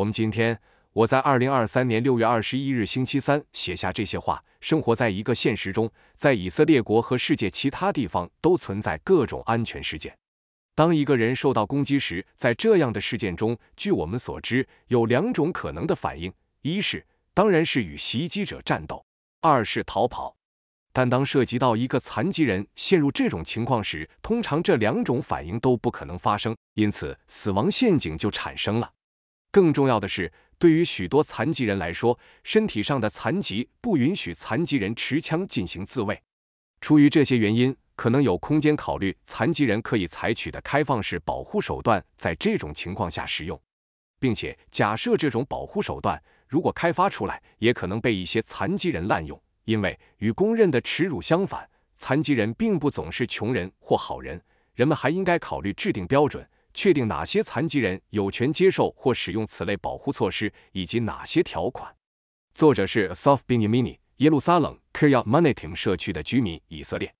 我们今天，我在二零二三年六月二十一日星期三写下这些话。生活在一个现实中，在以色列国和世界其他地方都存在各种安全事件。当一个人受到攻击时，在这样的事件中，据我们所知，有两种可能的反应：一是当然是与袭击者战斗；二是逃跑。但当涉及到一个残疾人陷入这种情况时，通常这两种反应都不可能发生，因此死亡陷阱就产生了。更重要的是，对于许多残疾人来说，身体上的残疾不允许残疾人持枪进行自卫。出于这些原因，可能有空间考虑残疾人可以采取的开放式保护手段在这种情况下使用，并且假设这种保护手段如果开发出来，也可能被一些残疾人滥用。因为与公认的耻辱相反，残疾人并不总是穷人或好人。人们还应该考虑制定标准，确定哪些残疾人有权接受或使用此类保护措施，以及哪些条款。作者是 Sof Binyamini，耶路撒冷 Kiryat Manitim 社区的居民，以色列。